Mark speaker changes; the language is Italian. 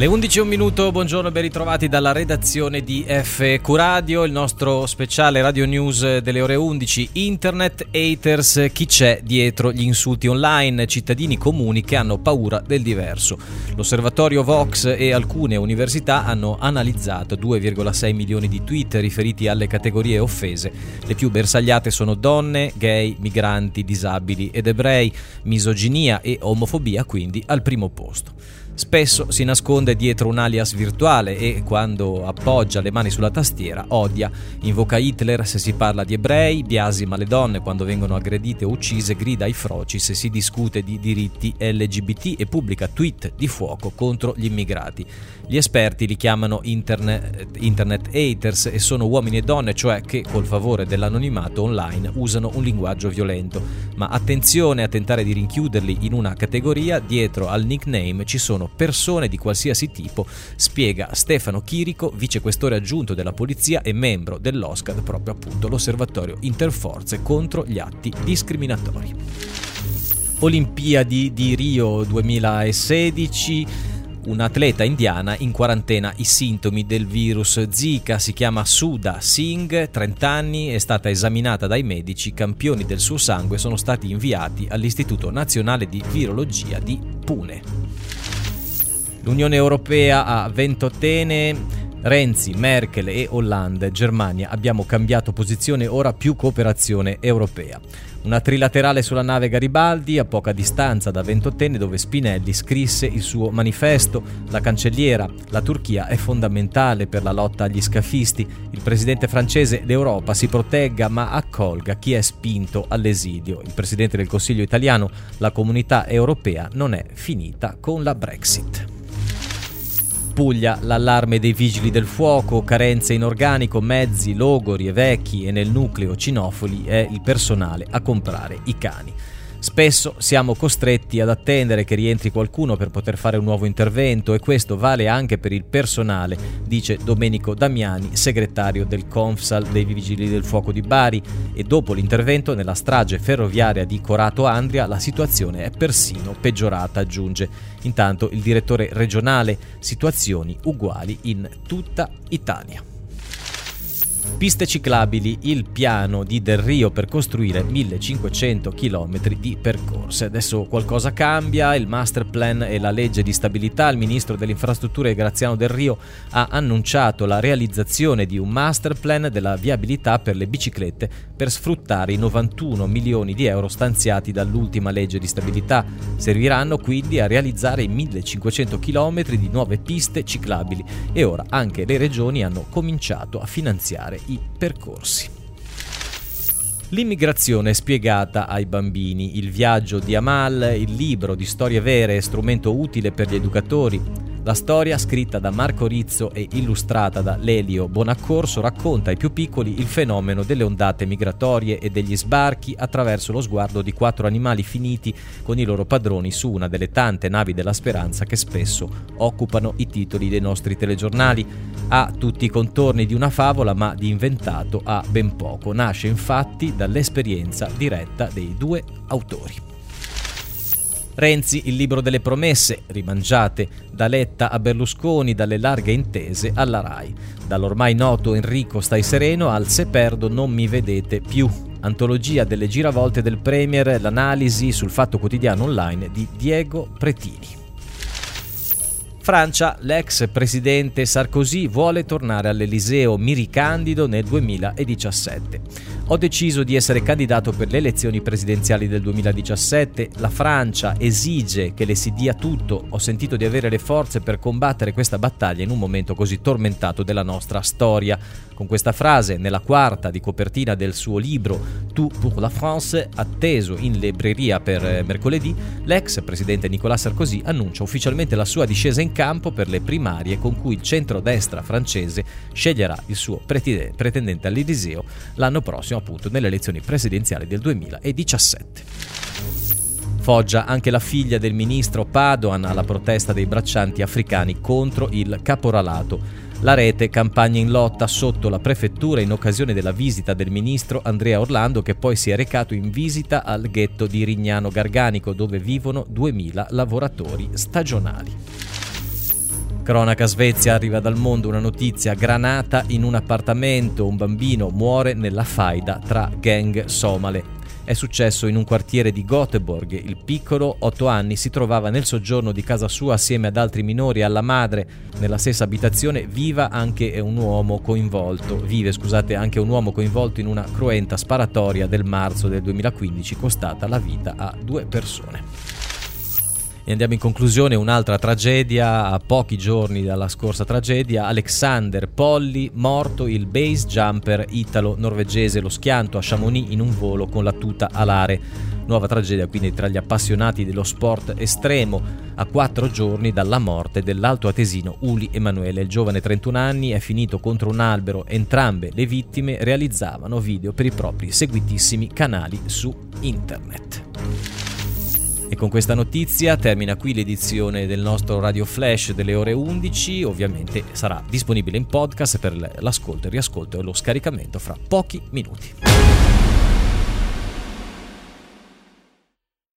Speaker 1: Le 11 e un minuto, buongiorno e ben ritrovati dalla redazione di FQ Radio, il nostro speciale radio news delle ore 11, Internet Haters, chi c'è dietro gli insulti online, cittadini comuni che hanno paura del diverso. L'osservatorio Vox e alcune università hanno analizzato 2,6 milioni di tweet riferiti alle categorie offese. Le più bersagliate sono donne, gay, migranti, disabili ed ebrei, misoginia e omofobia quindi al primo posto. Spesso si nasconde dietro un alias virtuale e quando appoggia le mani sulla tastiera odia, invoca Hitler se si parla di ebrei, biasima le donne quando vengono aggredite o uccise, grida ai froci se si discute di diritti LGBT e pubblica tweet di fuoco contro gli immigrati. Gli esperti li chiamano internet, internet haters e sono uomini e donne, cioè che col favore dell'anonimato online usano un linguaggio violento. Ma attenzione a tentare di rinchiuderli in una categoria, dietro al nickname ci sono persone di qualsiasi tipo, spiega Stefano Chirico, vicequestore aggiunto della polizia e membro dell'OSCAD, proprio appunto l'osservatorio interforze contro gli atti discriminatori. Olimpiadi di Rio 2016 un'atleta indiana in quarantena i sintomi del virus Zika, si chiama Suda Singh, 30 anni, è stata esaminata dai medici, campioni del suo sangue sono stati inviati all'Istituto Nazionale di Virologia di Pune. L'Unione Europea ha ventottene Renzi, Merkel e Hollande, Germania, abbiamo cambiato posizione, ora più cooperazione europea. Una trilaterale sulla nave Garibaldi a poca distanza da Ventottene dove Spinelli scrisse il suo manifesto. La cancelliera, la Turchia è fondamentale per la lotta agli scafisti. Il presidente francese, l'Europa si protegga ma accolga chi è spinto all'esidio. Il presidente del Consiglio italiano, la comunità europea non è finita con la Brexit. Puglia l'allarme dei vigili del fuoco, carenze in organico, mezzi, logori e vecchi e nel nucleo cinofoli è il personale a comprare i cani. Spesso siamo costretti ad attendere che rientri qualcuno per poter fare un nuovo intervento e questo vale anche per il personale, dice Domenico Damiani, segretario del Confsal dei Vigili del Fuoco di Bari e dopo l'intervento nella strage ferroviaria di Corato Andria la situazione è persino peggiorata, aggiunge. Intanto il direttore regionale, situazioni uguali in tutta Italia. Piste ciclabili, il piano di Del Rio per costruire 1500 km di percorsi. Adesso qualcosa cambia, il master plan e la legge di stabilità. Il ministro delle infrastrutture Graziano Del Rio ha annunciato la realizzazione di un master plan della viabilità per le biciclette per sfruttare i 91 milioni di euro stanziati dall'ultima legge di stabilità. Serviranno quindi a realizzare i 1500 km di nuove piste ciclabili e ora anche le regioni hanno cominciato a finanziare i percorsi. L'immigrazione spiegata ai bambini, il viaggio di Amal, il libro di storie vere, strumento utile per gli educatori, la storia, scritta da Marco Rizzo e illustrata da Lelio Bonaccorso, racconta ai più piccoli il fenomeno delle ondate migratorie e degli sbarchi attraverso lo sguardo di quattro animali finiti con i loro padroni su una delle tante navi della speranza che spesso occupano i titoli dei nostri telegiornali. Ha tutti i contorni di una favola, ma di inventato ha ben poco. Nasce infatti dall'esperienza diretta dei due autori. Renzi, il libro delle promesse, rimangiate da Letta a Berlusconi, dalle larghe intese alla RAI. Dall'ormai noto Enrico Stai Sereno al Se perdo non mi vedete più. Antologia delle giravolte del Premier, l'analisi sul fatto quotidiano online di Diego Pretini. Francia, l'ex presidente Sarkozy vuole tornare all'Eliseo Miricandido nel 2017. Ho deciso di essere candidato per le elezioni presidenziali del 2017. La Francia esige che le si dia tutto. Ho sentito di avere le forze per combattere questa battaglia in un momento così tormentato della nostra storia. Con questa frase, nella quarta di copertina del suo libro Tout pour la France, atteso in libreria per eh, mercoledì, l'ex presidente Nicolas Sarkozy annuncia ufficialmente la sua discesa in campo per le primarie con cui il centro-destra francese sceglierà il suo pretendente all'Eliseo l'anno prossimo appunto nelle elezioni presidenziali del 2017. Foggia anche la figlia del ministro Padoan alla protesta dei braccianti africani contro il caporalato. La rete campagna in lotta sotto la prefettura in occasione della visita del ministro Andrea Orlando che poi si è recato in visita al ghetto di Rignano Garganico dove vivono 2000 lavoratori stagionali. Cronaca Svezia arriva dal mondo una notizia granata in un appartamento, un bambino muore nella faida tra gang somale. È successo in un quartiere di Göteborg. Il piccolo, 8 anni, si trovava nel soggiorno di casa sua assieme ad altri minori e alla madre. Nella stessa abitazione viva anche un uomo coinvolto. Vive, scusate, anche un uomo coinvolto in una cruenta sparatoria del marzo del 2015 costata la vita a due persone. E andiamo in conclusione, un'altra tragedia, a pochi giorni dalla scorsa tragedia, Alexander Polli, morto il base jumper italo-norvegese, lo schianto a Chamonix in un volo con la tuta alare. Nuova tragedia quindi tra gli appassionati dello sport estremo, a quattro giorni dalla morte dell'alto atesino Uli Emanuele. Il giovane 31 anni è finito contro un albero, entrambe le vittime realizzavano video per i propri seguitissimi canali su internet. E con questa notizia termina qui l'edizione del nostro Radio Flash delle ore 11. Ovviamente sarà disponibile in podcast per l'ascolto, il riascolto e lo scaricamento fra pochi minuti.